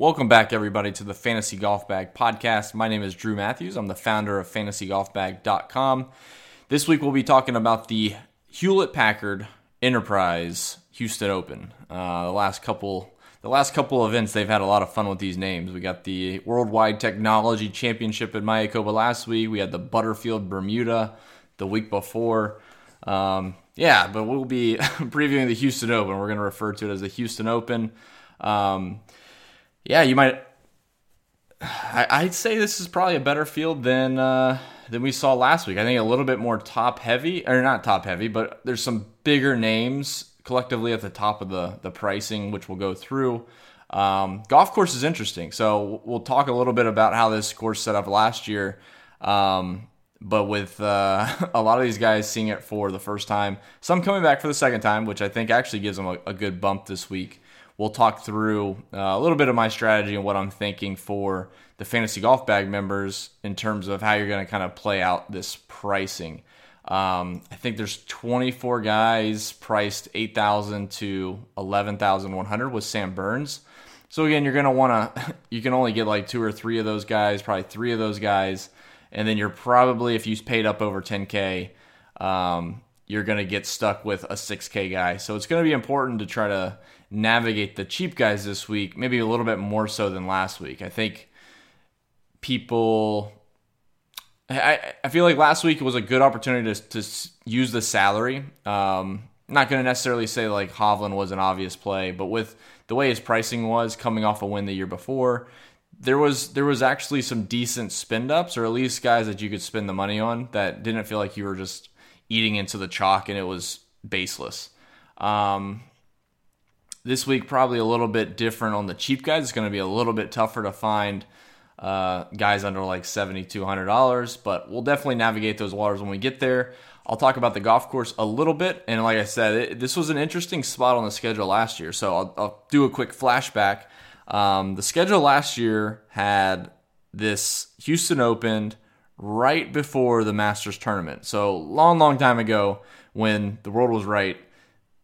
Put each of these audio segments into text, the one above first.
Welcome back, everybody, to the Fantasy Golf Bag podcast. My name is Drew Matthews. I'm the founder of fantasygolfbag.com. This week, we'll be talking about the Hewlett Packard Enterprise Houston Open. Uh, the last couple. The last couple events, they've had a lot of fun with these names. We got the Worldwide Technology Championship at Mayakoba last week. We had the Butterfield Bermuda the week before. Um, yeah, but we'll be previewing the Houston Open. We're going to refer to it as the Houston Open. Um, yeah, you might. I, would say this is probably a better field than uh, than we saw last week. I think a little bit more top heavy, or not top heavy, but there's some bigger names collectively at the top of the the pricing, which we'll go through. Um, golf course is interesting, so we'll talk a little bit about how this course set up last year. Um, but with uh, a lot of these guys seeing it for the first time, some coming back for the second time, which I think actually gives them a, a good bump this week we'll talk through uh, a little bit of my strategy and what I'm thinking for the fantasy golf bag members in terms of how you're going to kind of play out this pricing. Um, I think there's 24 guys priced 8,000 to 11,100 with Sam Burns. So again, you're going to want to you can only get like two or three of those guys, probably three of those guys, and then you're probably if you paid up over 10k, um, you're going to get stuck with a 6k guy. So it's going to be important to try to navigate the cheap guys this week, maybe a little bit more so than last week. I think people. I, I feel like last week was a good opportunity to, to use the salary. Um, not going to necessarily say like Hovland was an obvious play, but with the way his pricing was coming off a win the year before, there was there was actually some decent spend ups, or at least guys that you could spend the money on that didn't feel like you were just eating into the chalk and it was baseless. Um, this week, probably a little bit different on the cheap guys. It's going to be a little bit tougher to find uh, guys under like $7,200, but we'll definitely navigate those waters when we get there. I'll talk about the golf course a little bit. And like I said, it, this was an interesting spot on the schedule last year. So I'll, I'll do a quick flashback. Um, the schedule last year had this Houston opened right before the Masters tournament. So long, long time ago when the world was right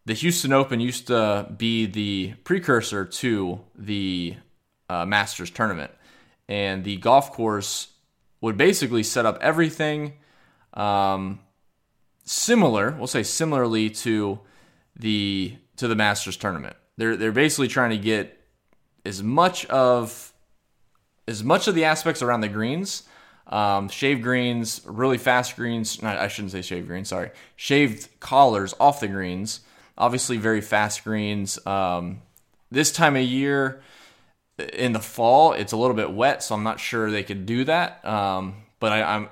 the Houston Open used to be the precursor to the uh, Masters tournament, and the golf course would basically set up everything um, similar. We'll say similarly to the to the Masters tournament. They're they're basically trying to get as much of as much of the aspects around the greens, um, shaved greens, really fast greens. I shouldn't say shaved greens. Sorry, shaved collars off the greens obviously very fast greens. Um, this time of year in the fall, it's a little bit wet, so I'm not sure they could do that. Um, but I, I'm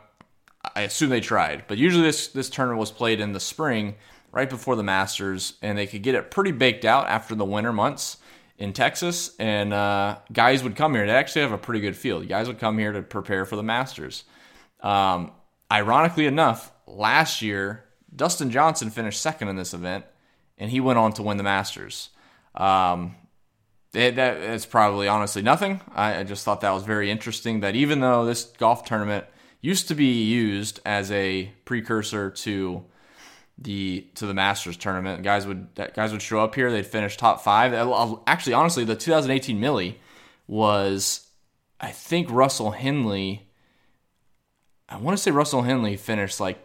I assume they tried. But usually this this tournament was played in the spring, right before the Masters, and they could get it pretty baked out after the winter months in Texas. And uh, guys would come here. They actually have a pretty good field. Guys would come here to prepare for the Masters. Um, ironically enough, last year Dustin Johnson finished second in this event, and he went on to win the Masters. Um, it, probably honestly nothing. I, I, just thought that was very interesting that even though this golf tournament used to be used as a precursor to the to the Masters tournament, guys would guys would show up here. They'd finish top five. Actually, honestly, the 2018 Millie was, I think Russell Henley. I want to say Russell Henley finished like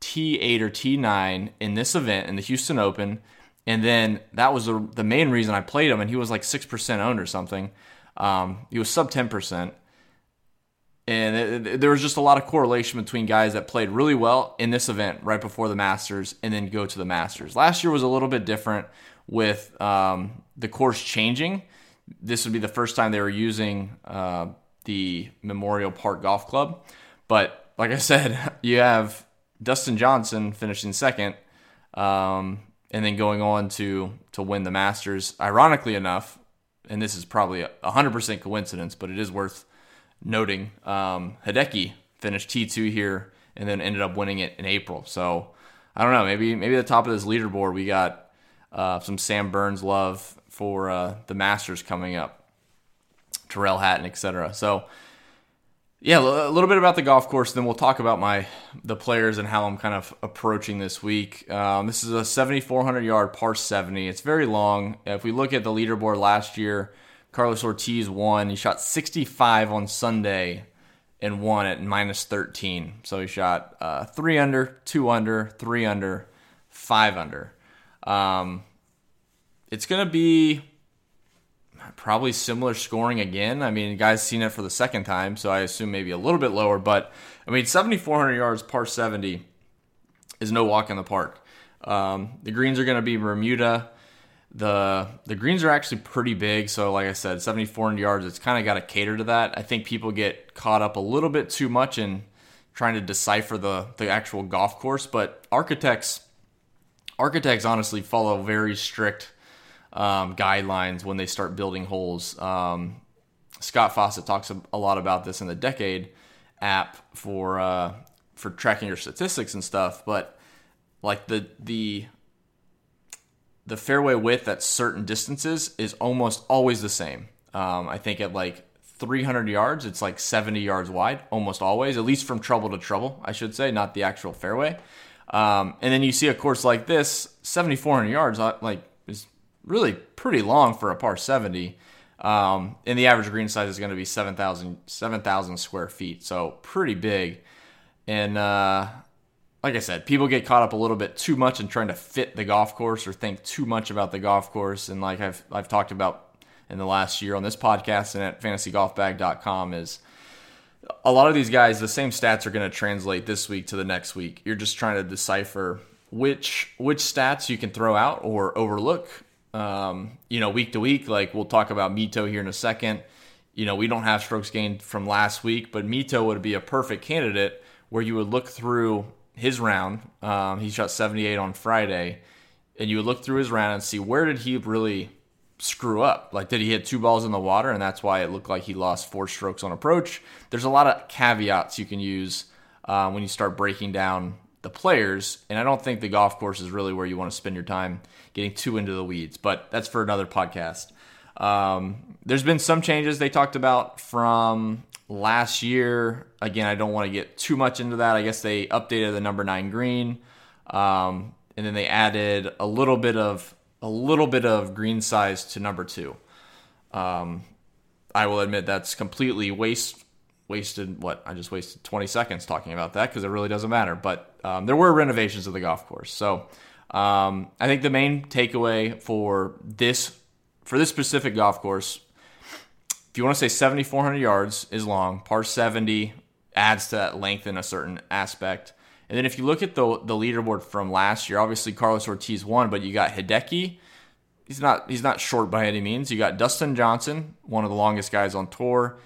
T8 or T9 in this event in the Houston Open. And then that was the, the main reason I played him. And he was like 6% owned or something. Um, he was sub 10%. And it, it, there was just a lot of correlation between guys that played really well in this event right before the Masters and then go to the Masters. Last year was a little bit different with um, the course changing. This would be the first time they were using uh, the Memorial Park Golf Club. But like I said, you have Dustin Johnson finishing second, um, and then going on to to win the Masters. Ironically enough, and this is probably a 100% coincidence, but it is worth noting. Um, Hideki finished T2 here and then ended up winning it in April. So I don't know, maybe maybe at the top of this leaderboard we got uh, some Sam Burns love for uh, the Masters coming up, Tyrrell Hatton, etc. So yeah, a little bit about the golf course, then we'll talk about my the players and how I'm kind of approaching this week. Um, this is a 7,400 yard par 70. It's very long. If we look at the leaderboard last year, Carlos Ortiz won. He shot 65 on Sunday and won at minus 13. So he shot uh, three under, two under, three under, five under. Um, it's going to be probably similar scoring again. I mean, guys seen it for the second time, so I assume maybe a little bit lower. But I mean, 7,400 yards, par 70 is no walk in the park. Um, the greens are going to be Bermuda. The the greens are actually pretty big, so like I said, 7,400 yards. It's kind of got to cater to that. I think people get caught up a little bit too much in trying to decipher the the actual golf course, but architects architects honestly follow very strict um, guidelines when they start building holes. Um, Scott Fawcett talks a lot about this in the Decade app for uh, for tracking your statistics and stuff. But like the the the fairway width at certain distances is almost always the same. Um, I think at like 300 yards, it's like 70 yards wide, almost always, at least from trouble to trouble, I should say, not the actual fairway. Um, and then you see a course like this, 7,400 yards, uh, like really pretty long for a par 70. Um, and the average green size is going to be 7,000 7, square feet, so pretty big. And uh, like I said, people get caught up a little bit too much in trying to fit the golf course or think too much about the golf course. And like I've I've talked about in the last year on this podcast and at fantasygolfbag.com is a lot of these guys, the same stats are going to translate this week to the next week. You're just trying to decipher which which stats you can throw out or overlook. Um, you know, week to week. Like we'll talk about Mito here in a second. You know, we don't have strokes gained from last week, but Mito would be a perfect candidate where you would look through his round. Um, he shot 78 on Friday, and you would look through his round and see where did he really screw up? Like, did he hit two balls in the water, and that's why it looked like he lost four strokes on approach? There's a lot of caveats you can use uh, when you start breaking down the players, and I don't think the golf course is really where you want to spend your time getting too into the weeds. But that's for another podcast. Um, there's been some changes they talked about from last year. Again, I don't want to get too much into that. I guess they updated the number nine green, um, and then they added a little bit of a little bit of green size to number two. Um, I will admit that's completely waste wasted. What I just wasted 20 seconds talking about that because it really doesn't matter. But um, there were renovations of the golf course, so um, I think the main takeaway for this for this specific golf course if you want to say 7,400 yards is long, par 70 adds to that length in a certain aspect. And then if you look at the the leaderboard from last year, obviously Carlos Ortiz won, but you got Hideki. He's not he's not short by any means. You got Dustin Johnson, one of the longest guys on tour.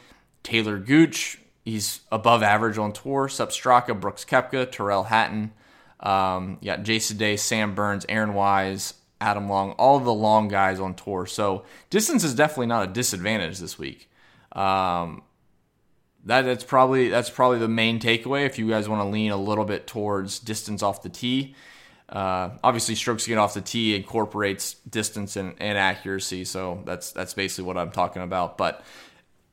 Taylor Gooch, he's above average on tour. Sepp Straka, Brooks Koepka, Tyrrell Hatton. Um, you got Jason Day, Sam Burns, Aaron Wise, Adam Long, all the long guys on tour. So distance is definitely not a disadvantage this week. Um, that, that's probably that's probably the main takeaway. If you guys want to lean a little bit towards distance off the tee, uh, obviously strokes get off the tee incorporates distance and, and accuracy. So that's that's basically what I'm talking about. But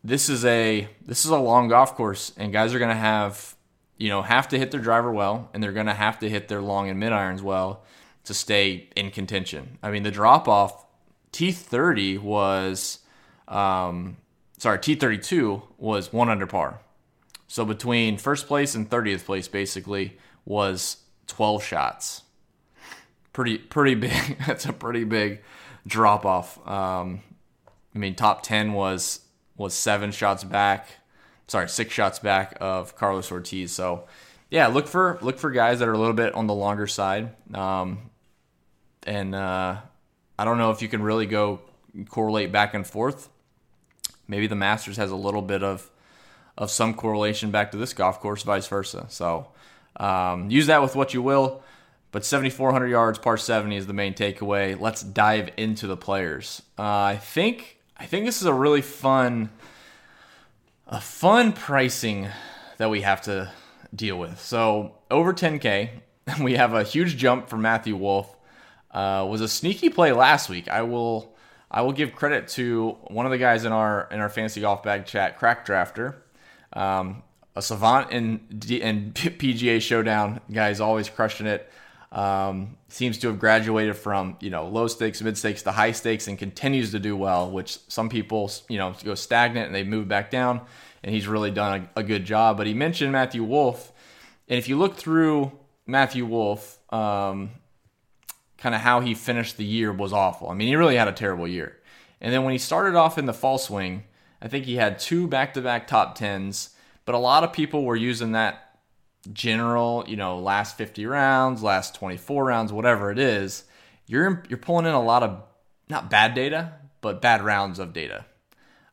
this is a this is a long golf course, and guys are going to have you know have to hit their driver well, and they're going to have to hit their long and mid irons well to stay in contention. I mean, the drop off T30 was, um, sorry, T32 was one under par. So between first place and 30th place, basically, was 12 shots. Pretty, pretty big. That's a pretty big drop off. Um, I mean, top 10 was was seven shots back. Sorry, six shots back of Carlos Ortiz. So, yeah, look for look for guys that are a little bit on the longer side. Um, and uh, I don't know if you can really go correlate back and forth. Maybe the Masters has a little bit of of some correlation back to this golf course, vice versa. So um, use that with what you will. But 7,400 yards, par 70 is the main takeaway. Let's dive into the players. Uh, I think I think this is a really fun, a fun pricing that we have to deal with. So over 10k, we have a huge jump for Matthew Wolff. uh, was a sneaky play last week. I will I will give credit to one of the guys in our in our fantasy golf bag chat, Crack Drafter, um, a savant in in PGA Showdown. Guys always crushing it. Um, seems to have graduated from you know low stakes, mid stakes to high stakes, and continues to do well. Which some people you know go stagnant and they move back down, and he's really done a, a good job. But he mentioned Matthew Wolff, and if you look through Matthew Wolff, um, kind of how he finished the year was awful. I mean, he really had a terrible year. And then when he started off in the fall swing, I think he had two back to back top tens, but a lot of people were using that general, you know, last 50 rounds, last 24 rounds, whatever it is. You're, you're pulling in a lot of not bad data, but bad rounds of data.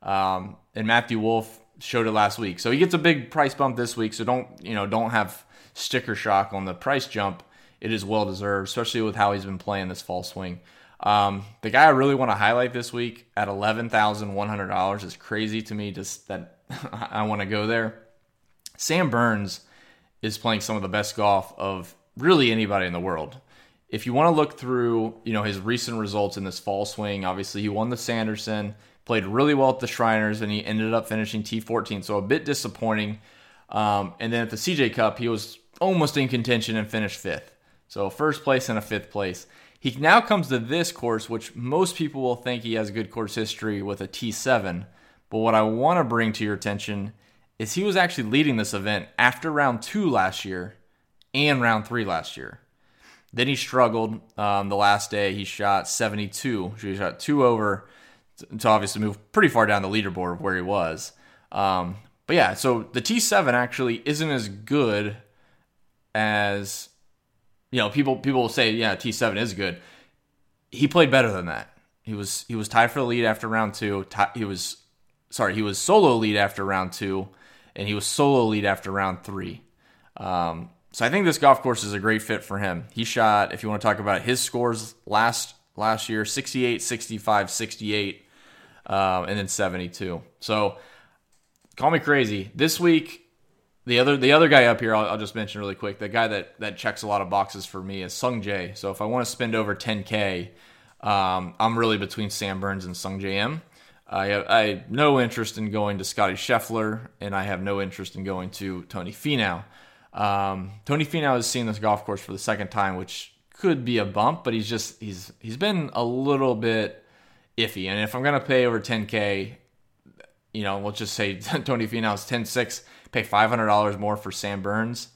Um, and Matthew Wolff showed it last week. So he gets a big price bump this week. So don't, you know, don't have sticker shock on the price jump. It is well deserved, especially with how he's been playing this fall swing. Um, the guy I really want to highlight this week at eleven thousand one hundred dollars is crazy to me. Just that I want to go there. Sam Burns is playing some of the best golf of really anybody in the world. If you want to look through, you know, his recent results in this fall swing, obviously he won the Sanderson, played really well at the Shriners, and he ended up finishing T14. So a bit disappointing. Um, and then at the CJ Cup, he was almost in contention and finished fifth. So first place and a fifth place. He now comes to this course, which most people will think he has good course history with a T7. But what I want to bring to your attention is he was actually leading this event after round two last year and round three last year. Then he struggled um, the last day. He shot 72. He shot two over to obviously move pretty far down the leaderboard of where he was. Um, but yeah, so the T7 actually isn't as good as you know, people people will say, yeah, T7 is good. He played better than that. He was he was tied for the lead after round two. He was sorry, he was solo lead after round two, and he was solo lead after round three. Um, so I think this golf course is a great fit for him. He shot, if you want to talk about his scores last last year, 68, 65, 68, um, and then 72. So call me crazy. This week, the other the other guy up here, I'll, I'll, just mention really quick. The guy that that checks a lot of boxes for me is Sungjae. So if I want to spend over 10k, um, I'm really between Sam Burns and Sungjae Im. I have, I have no interest in going to Scotty Scheffler, and I have no interest in going to Tony Finau. Um, Tony Finau has seen this golf course for the second time, which could be a bump, but he's just he's he's been a little bit iffy. And if I'm gonna pay over 10k, you know, let's just say Tony Finau's 10-6 pay five hundred dollars more for Sam Burns,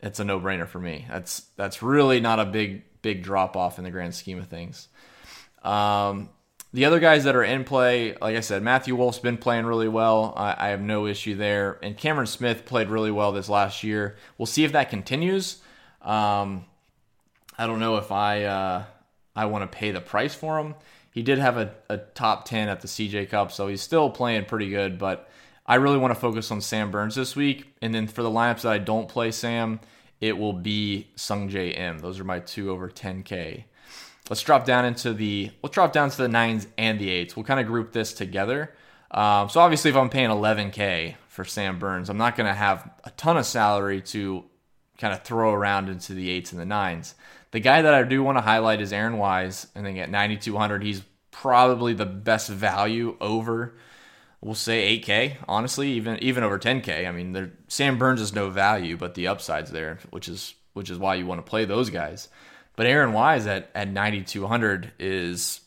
it's a no brainer for me. That's that's really not a big big drop off in the grand scheme of things. Um, the other guys that are in play, like I said, Matthew Wolff's been playing really well. I, I, have no issue there, and Cameron Smith played really well this last year. We'll see if that continues. Um, I don't know if I uh, I want to pay the price for him. He did have a, a top ten at the CJ Cup, so he's still playing pretty good, but I really want to focus on Sam Burns this week. And then for the lineups that I don't play Sam, it will be Sungjae Im. Those are my two over 10K. Let's drop down into the let's drop down to the nines and the eights. We'll kind of group this together. Um, so obviously, if I'm paying 11K for Sam Burns, I'm not going to have a ton of salary to kind of throw around into the eights and the nines. The guy that I do want to highlight is Aaron Wise. and then at 9,200, he's probably the best value over we'll say 8K. Honestly, even even over 10K. I mean, Sam Burns is no value, but the upside's there, which is which is why you want to play those guys. But Aaron Wise at at 9200 is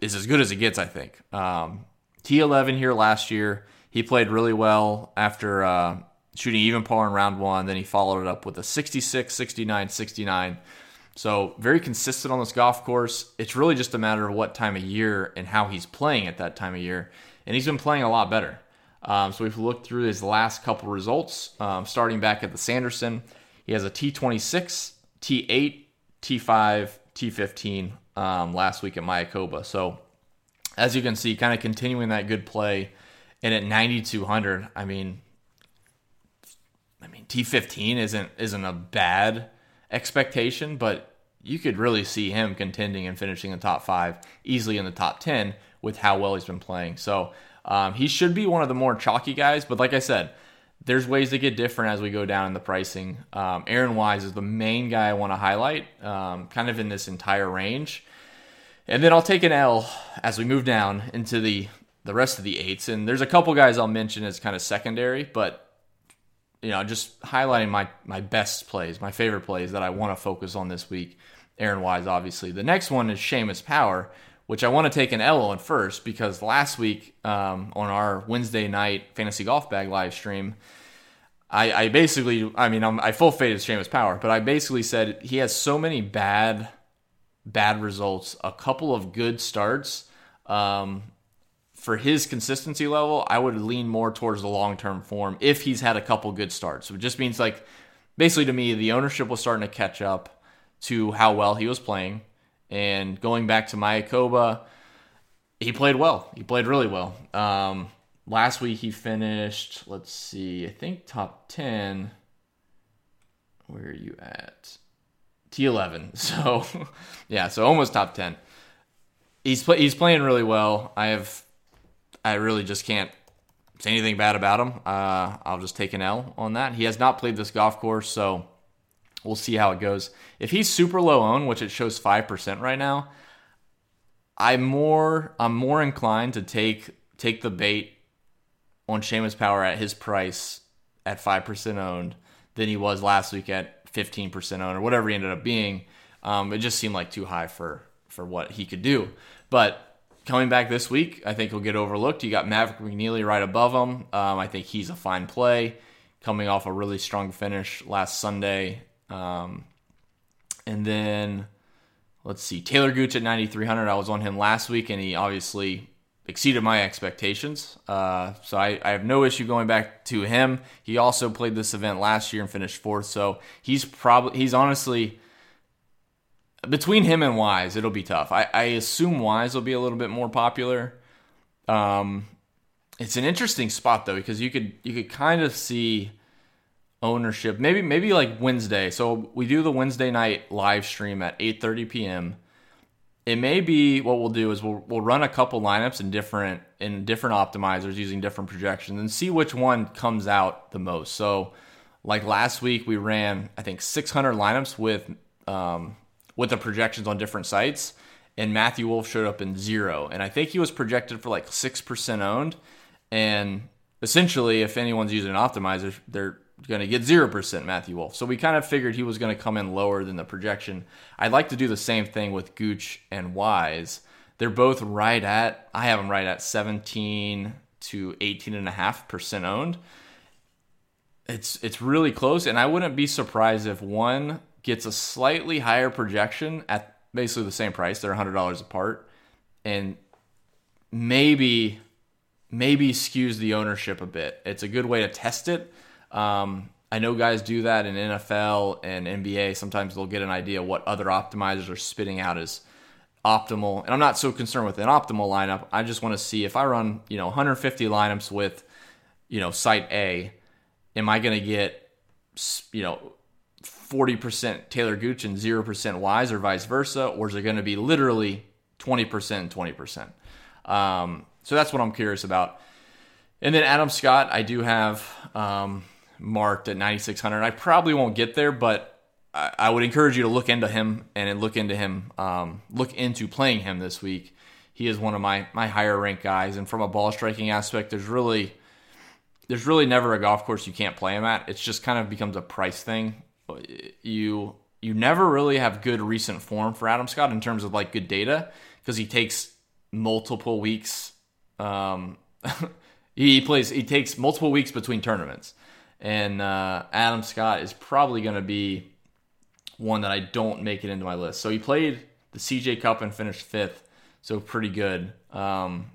is as good as it gets, I think. Um, T11 here last year, he played really well after uh, shooting even par in round one. Then he followed it up with a 66, 69, 69. So very consistent on this golf course. It's really just a matter of what time of year and how he's playing at that time of year and he's been playing a lot better. Um, so we've looked through his last couple results, um, starting back at the Sanderson, he has a T26, T8, T5, T15 um, last week at Mayakoba. So as you can see, kind of continuing that good play. And at 9200, I mean, I mean T15 isn't isn't a bad expectation, but you could really see him contending and finishing in the top five, easily in the top 10 with how well he's been playing. So um, he should be one of the more chalky guys, but like I said, there's ways to get different as we go down in the pricing. Um, Aaron Wise is the main guy I want to highlight, um, kind of in this entire range. And then I'll take an L as we move down into the the rest of the eights. And there's a couple guys I'll mention as kind of secondary, but you know, just highlighting my my best plays, my favorite plays that I want to focus on this week. Aaron Wise, obviously. The next one is Seamus Power, which I want to take an L on first because last week um, on our Wednesday night fantasy golf bag live stream, I, I basically, I mean, I'm, I full faded Seamus Power, but I basically said he has so many bad, bad results, a couple of good starts. Um, for his consistency level, I would lean more towards the long term form if he's had a couple good starts. So it just means like basically to me, the ownership was starting to catch up to how well he was playing. And going back to Mayakoba, he played well. He played really well. Um, last week he finished, let's see, I think top 10. Where are you at? T11. So, yeah, so almost top 10. He's play, he's playing really well. I have I really just can't say anything bad about him. Uh, I'll just take an L on that. He has not played this golf course, so we'll see how it goes. If he's super low owned, which it shows five percent right now, I'm more I'm more inclined to take take the bait on Seamus Power at his price at five percent owned than he was last week at fifteen percent owned or whatever he ended up being. Um, it just seemed like too high for for what he could do, but coming back this week, I think he'll get overlooked. You got Maverick McNealy right above him. Um, I think he's a fine play, coming off a really strong finish last Sunday. Um, and then let's see, Taylor Gooch at 9,300. I was on him last week, and he obviously exceeded my expectations. Uh, so I, I, have no issue going back to him. He also played this event last year and finished fourth. So he's probably he's honestly between him and Wise, it'll be tough. I, I assume Wise will be a little bit more popular. Um, it's an interesting spot though because you could you could kind of see ownership maybe maybe like Wednesday. So we do the Wednesday night live stream at 8:30 p.m. It may be what we'll do is we'll we'll run a couple lineups in different in different optimizers using different projections and see which one comes out the most. So like last week we ran I think 600 lineups with um, with the projections on different sites, and Matthew Wolff showed up in zero. And I think he was projected for like 6% owned. And essentially, if anyone's using an optimizer, they're going to get 0% Matthew Wolff. So we kind of figured he was going to come in lower than the projection. I'd like to do the same thing with Gooch and Wise. They're both right at, I have them right at 17 to 18.5% owned. It's, it's really close, and I wouldn't be surprised if one gets a slightly higher projection at basically the same price. They're $100 apart. And maybe maybe skews the ownership a bit. It's a good way to test it. Um, I know guys do that in NFL and NBA. Sometimes they'll get an idea what other optimizers are spitting out as optimal. And I'm not so concerned with an optimal lineup. I just want to see if I run, you know, 150 lineups with, you know, site A, am I going to get, you know, 40% Taylor Gooch and 0% Wise or vice versa? Or is it going to be literally 20% and 20%? Um, so that's what I'm curious about. And then Adam Scott, I do have um, marked at 9,600. I probably won't get there, but I, I, would encourage you to look into him and look into him, um, look into playing him this week. He is one of my my higher ranked guys, and from a ball striking aspect, there's really there's really never a golf course you can't play him at. It's just kind of becomes a price thing you you never really have good recent form for Adam Scott in terms of like good data because he takes multiple weeks. Um, he plays. He takes multiple weeks between tournaments, and uh, Adam Scott is probably going to be one that I don't make it into my list. So he played the CJ Cup and finished fifth, so pretty good. Um,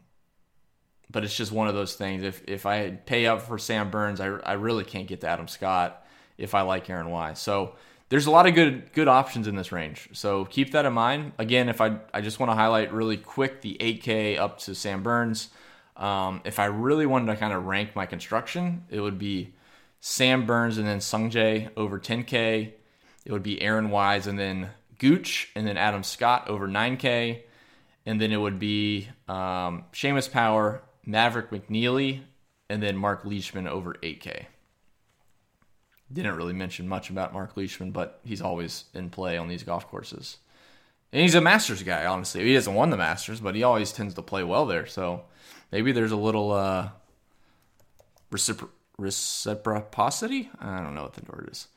but it's just one of those things. If if I pay up for Sam Burns, I, I really can't get to Adam Scott if I like Aaron Wise. So there's a lot of good good options in this range. So keep that in mind. Again, if I I just want to highlight really quick the 8K up to Sam Burns. Um, if I really wanted to kind of rank my construction, it would be Sam Burns and then Sungjae over 10K. It would be Aaron Wise and then Gooch and then Adam Scott over 9K. And then it would be um, Seamus Power, Maverick McNealy, and then Mark Leishman over 8K didn't really mention much about Mark Leishman, but he's always in play on these golf courses. And he's a Masters guy, honestly. He hasn't won the Masters, but he always tends to play well there. So maybe there's a little uh, recipro- reciprocity. I don't know what the word is.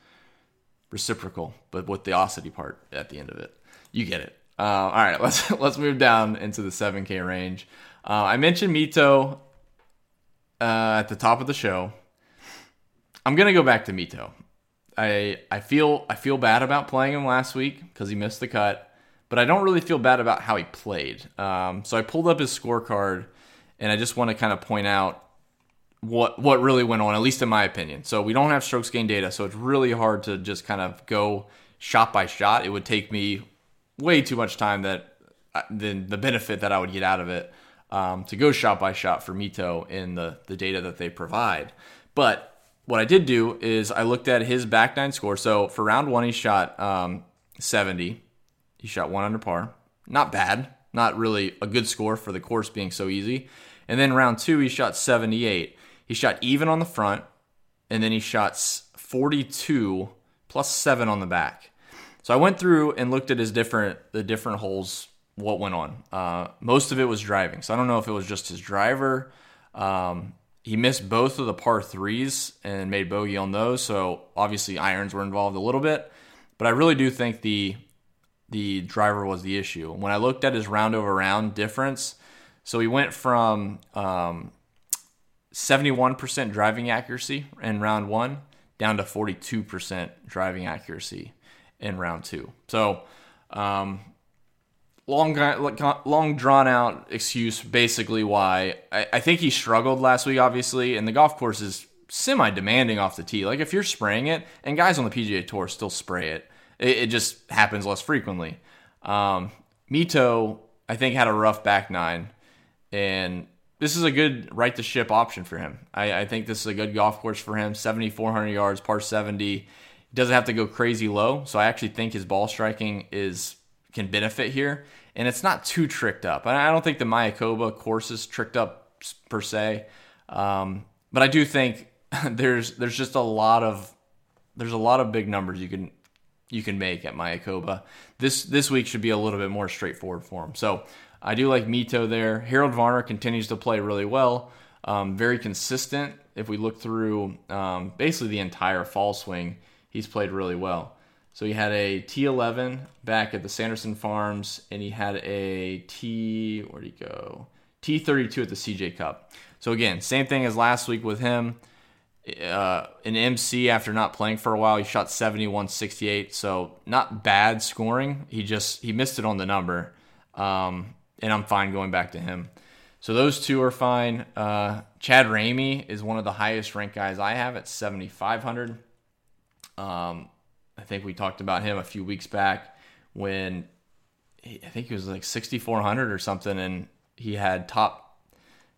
Reciprocal, but with the osity part at the end of it. You get it. Uh, all right, let's let's move down into the 7K range. Uh, I mentioned Mito uh, at the top of the show. I'm gonna go back to Mito. I I feel I feel bad about playing him last week because he missed the cut, but I don't really feel bad about how he played. Um, so I pulled up his scorecard, and I just want to kind of point out what what really went on, at least in my opinion. So we don't have strokes gain data, so it's really hard to just kind of go shot by shot. It would take me way too much time that uh, than the benefit that I would get out of it um, to go shot by shot for Mito in the the data that they provide. But what I did do is I looked at his back nine score. So for round one, he shot um, 70. He shot one under par. Not bad. Not really a good score for the course being so easy. And then round two, he shot 78. He shot even on the front, and then he shot 42 plus seven on the back. So I went through and looked at his different the different holes. What went on? Uh, most of it was driving. So I don't know if it was just his driver. Um, he missed both of the par threes and made bogey on those. So obviously irons were involved a little bit, but I really do think the the driver was the issue. When I looked at his round over round difference, so he went from um, 71% driving accuracy in round one down to 42% driving accuracy in round two. So, um, long, long drawn out excuse basically why I, I think he struggled last week, obviously, and the golf course is semi demanding off the tee. Like if you're spraying it, and guys on the PGA Tour still spray it, it, it just happens less frequently. Um, Mito, I think, had a rough back nine, and this is a good right to ship option for him. I, I think this is a good golf course for him. 7,400 yards, par 70. He doesn't have to go crazy low, so I actually think his ball striking is can benefit here, and it's not too tricked up. And I don't think the Mayakoba course is tricked up per se, um, but I do think there's there's just a lot of there's a lot of big numbers you can you can make at Mayakoba. This this week should be a little bit more straightforward for him. So I do like Mito there. Harold Varner continues to play really well, um, very consistent. If we look through um, basically the entire fall swing, he's played really well. So he had a T11 back at the Sanderson Farms, and he had a T where'd he go? T32 at the CJ Cup. So again, same thing as last week with him. Uh, an MC after not playing for a while, he shot 71 68. So not bad scoring. He just he missed it on the number. Um, and I'm fine going back to him. So those two are fine. Uh, Chad Ramey is one of the highest ranked guys I have at 7,500. Um, I think we talked about him a few weeks back when he, I think he was like 6,400 or something, and he had top,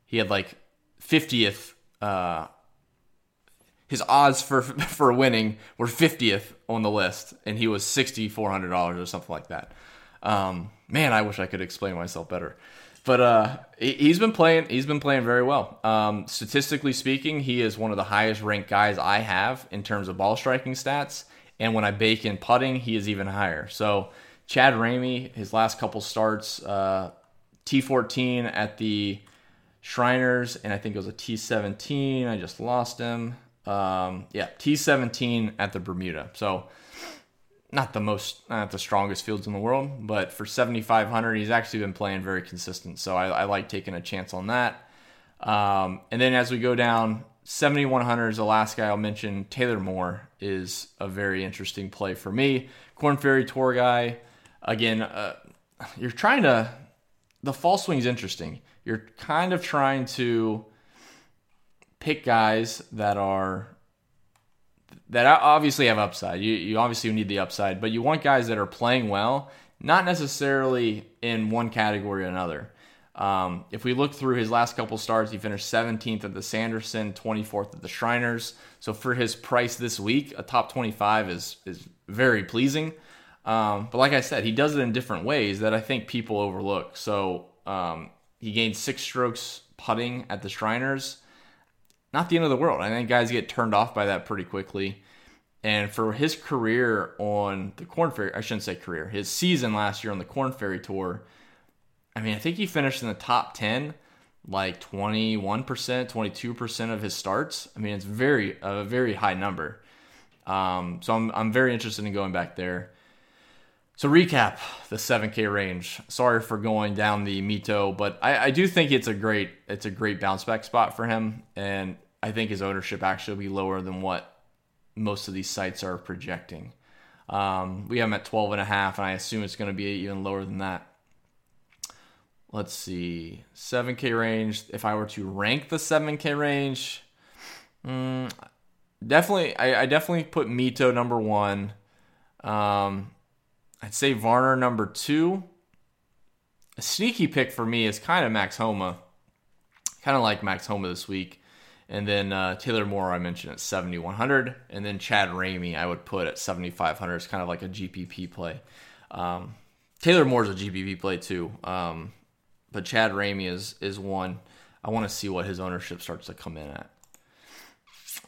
he had like 50th. Uh, his odds for for winning were 50th on the list, and he was $6,400 or something like that. Um, man, I wish I could explain myself better. But uh, he's been playing. He's been playing very well. Um, statistically speaking, he is one of the highest ranked guys I have in terms of ball striking stats. And when I bake in putting, he is even higher. So Chad Ramey, his last couple starts, uh, T14 at the Shriners, and I think it was a T17. I just lost him. Um, yeah, T17 at the Bermuda. So not the most, not the strongest fields in the world, but for 7,500, he's actually been playing very consistent. So I, I like taking a chance on that. Um, and then as we go down, 7,100 is the last guy I'll mention. Taylor Moore is a very interesting play for me. Korn Ferry Tour guy. Again, uh, you're trying to, the fall swing is interesting. You're kind of trying to pick guys that are that obviously have upside. You you obviously need the upside, but you want guys that are playing well, not necessarily in one category or another. Um, if we look through his last couple starts, he finished 17th at the Sanderson, 24th at the Shriners. So for his price this week, a top 25 is is very pleasing. Um, but like I said, he does it in different ways that I think people overlook. So um, he gained six strokes putting at the Shriners not the end of the world. I think guys get turned off by that pretty quickly. And for his career on the Korn Ferry, I shouldn't say career, his season last year on the Korn Ferry Tour, I mean, I think he finished in the top 10, like 21%, 22% of his starts. I mean, it's very a very high number. Um, so I'm I'm very interested in going back there. So recap the 7K range. Sorry for going down the Mito, but I, I do think it's a great it's a great bounce back spot for him, and I think his ownership actually will be lower than what most of these sites are projecting. Um, we have him at 12 and a half, and I assume it's going to be even lower than that. Let's see, 7K range. If I were to rank the 7K range, mm, definitely, I, I, definitely put Mito number one. Um, I'd say Varner number two. A sneaky pick for me is kind of Max Homa. Kind of like Max Homa this week. And then uh, Taylor Moore, I mentioned at 7,100. And then Chad Ramey, I would put at 7,500. It's kind of like a GPP play. Um, Taylor Moore's a GPP play too. Um, but Chad Ramey is, is one. I want to see what his ownership starts to come in at.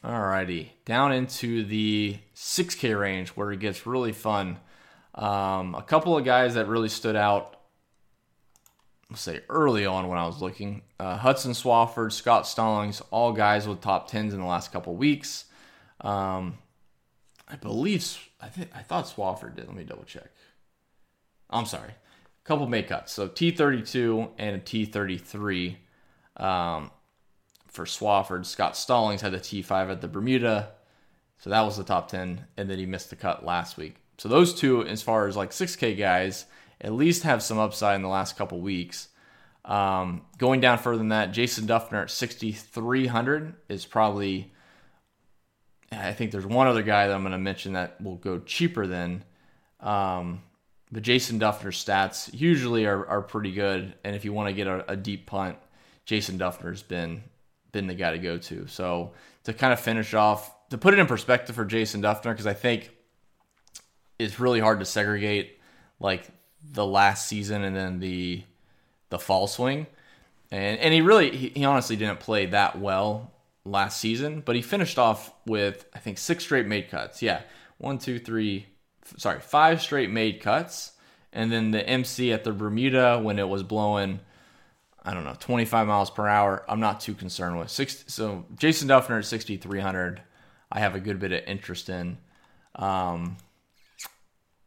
Alrighty. Down into the 6K range where it gets really fun. Um, a couple of guys that really stood out, let's say early on when I was looking uh, Hudson Swafford, Scott Stallings, all guys with top 10s in the last couple weeks. Um, I believe, I, think, I thought Swafford did. Let me double check. I'm sorry. A couple make cuts. So T32 and a T33 um, for Swafford. Scott Stallings had the T5 at the Bermuda. So that was the top 10. And then he missed the cut last week. So those two, as far as like 6K guys, at least have some upside in the last couple weeks. Um, going down further than that, Jason Dufner at 6,300 is probably. I think there's one other guy that I'm going to mention that will go cheaper than. Um, but Jason Dufner's stats usually are, are pretty good, and if you want to get a, a deep punt, Jason Dufner's been been the guy to go to. So to kind of finish off, to put it in perspective for Jason Dufner, because I think it's really hard to segregate like the last season and then the the fall swing. And and he really he, he honestly didn't play that well last season, but he finished off with I think six straight made cuts. Yeah. One, two, three, sorry, five straight made cuts. And then the MC at the Bermuda when it was blowing, I don't know, 25 miles per hour. I'm not too concerned with. Six, so Jason Dufner at 6,300, I have a good bit of interest in. Um,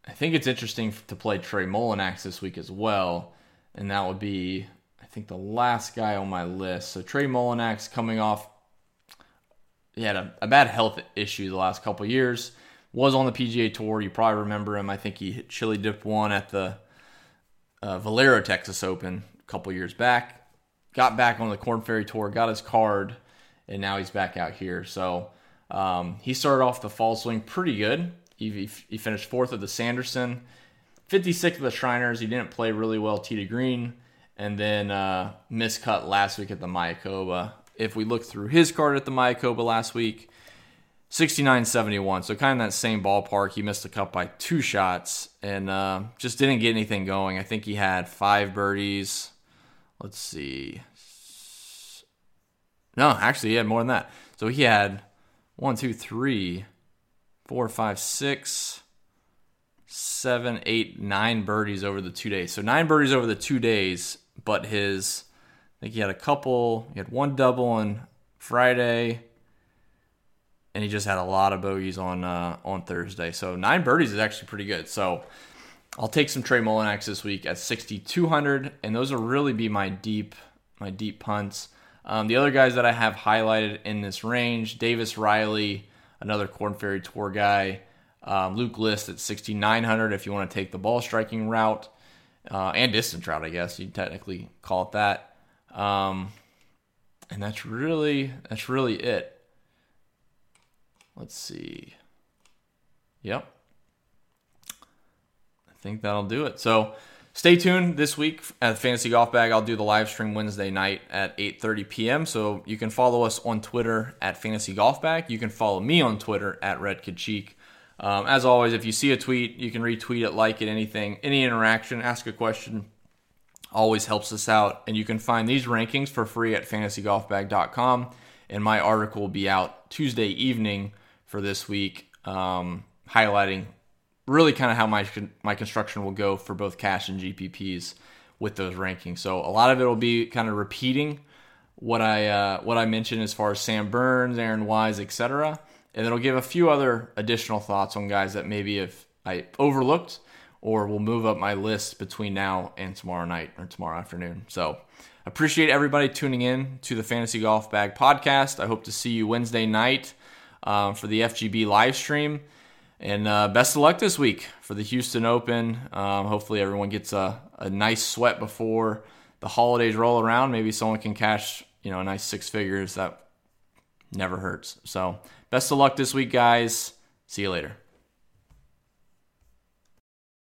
I think it's interesting to play Trey Mullinax this week as well, and that would be I think the last guy on my list. So Trey Mullinax coming off, he had a, a bad health issue the last couple years. Was on the PGA Tour. You probably remember him. I think he hit chili dip one at the uh, Valero Texas Open a couple years back. Got back on the Korn Ferry Tour, got his card, and now he's back out here. So um, he started off the fall swing pretty good. He, he finished fourth at the Sanderson, 56th at the Shriners. He didn't play really well tee to green, and then uh, miscut last week at the Mayakoba. If we look through his card at the Mayakoba last week, 69-71. So kind of that same ballpark. He missed the cut by two shots and uh, just didn't get anything going. I think he had five birdies. Let's see. No, actually, he had more than that. So he had one, two, three four, five, six, seven, eight, nine birdies over the two days. So nine birdies over the two days, but his, I think he had a couple, he had one double on Friday, and he just had a lot of bogeys on uh, on Thursday. So nine birdies is actually pretty good. So I'll take some Trey Mullinax this week at 6,200, and those will really be my deep my deep punts. Um, the other guys that I have highlighted in this range, Davis Riley another Korn Ferry Tour guy. Um, Luke List at 6,900 if you want to take the ball striking route uh, and distance route, I guess you technically call it that. Um, and that's really that's really it. Let's see. Yep. I think that'll do it. So stay tuned this week at Fantasy Golf Bag. I'll do the live stream Wednesday night at 8:30 p.m. So you can follow us on Twitter at Fantasy Golf Bag. You can follow me on Twitter at Red Cheek. Um, as always, if you see a tweet, you can retweet it, like it, anything, any interaction, ask a question. Always helps us out. And you can find these rankings for free at fantasygolfbag.com. And my article will be out Tuesday evening for this week, um, highlighting really kind of how my my construction will go for both cash and GPPs with those rankings. So a lot of it will be kind of repeating what I uh, what I mentioned as far as Sam Burns, Aaron Wise, etc. And it'll give a few other additional thoughts on guys that maybe if I overlooked or will move up my list between now and tomorrow night or tomorrow afternoon. So appreciate everybody tuning in to the Fantasy Golf Bag podcast. I hope to see you Wednesday night um, for the FGB live stream. And uh, best of luck this week for the Houston Open. Um, hopefully, everyone gets a, a nice sweat before the holidays roll around. Maybe someone can cash you know a nice six figures. That never hurts. So best of luck this week, guys. See you later.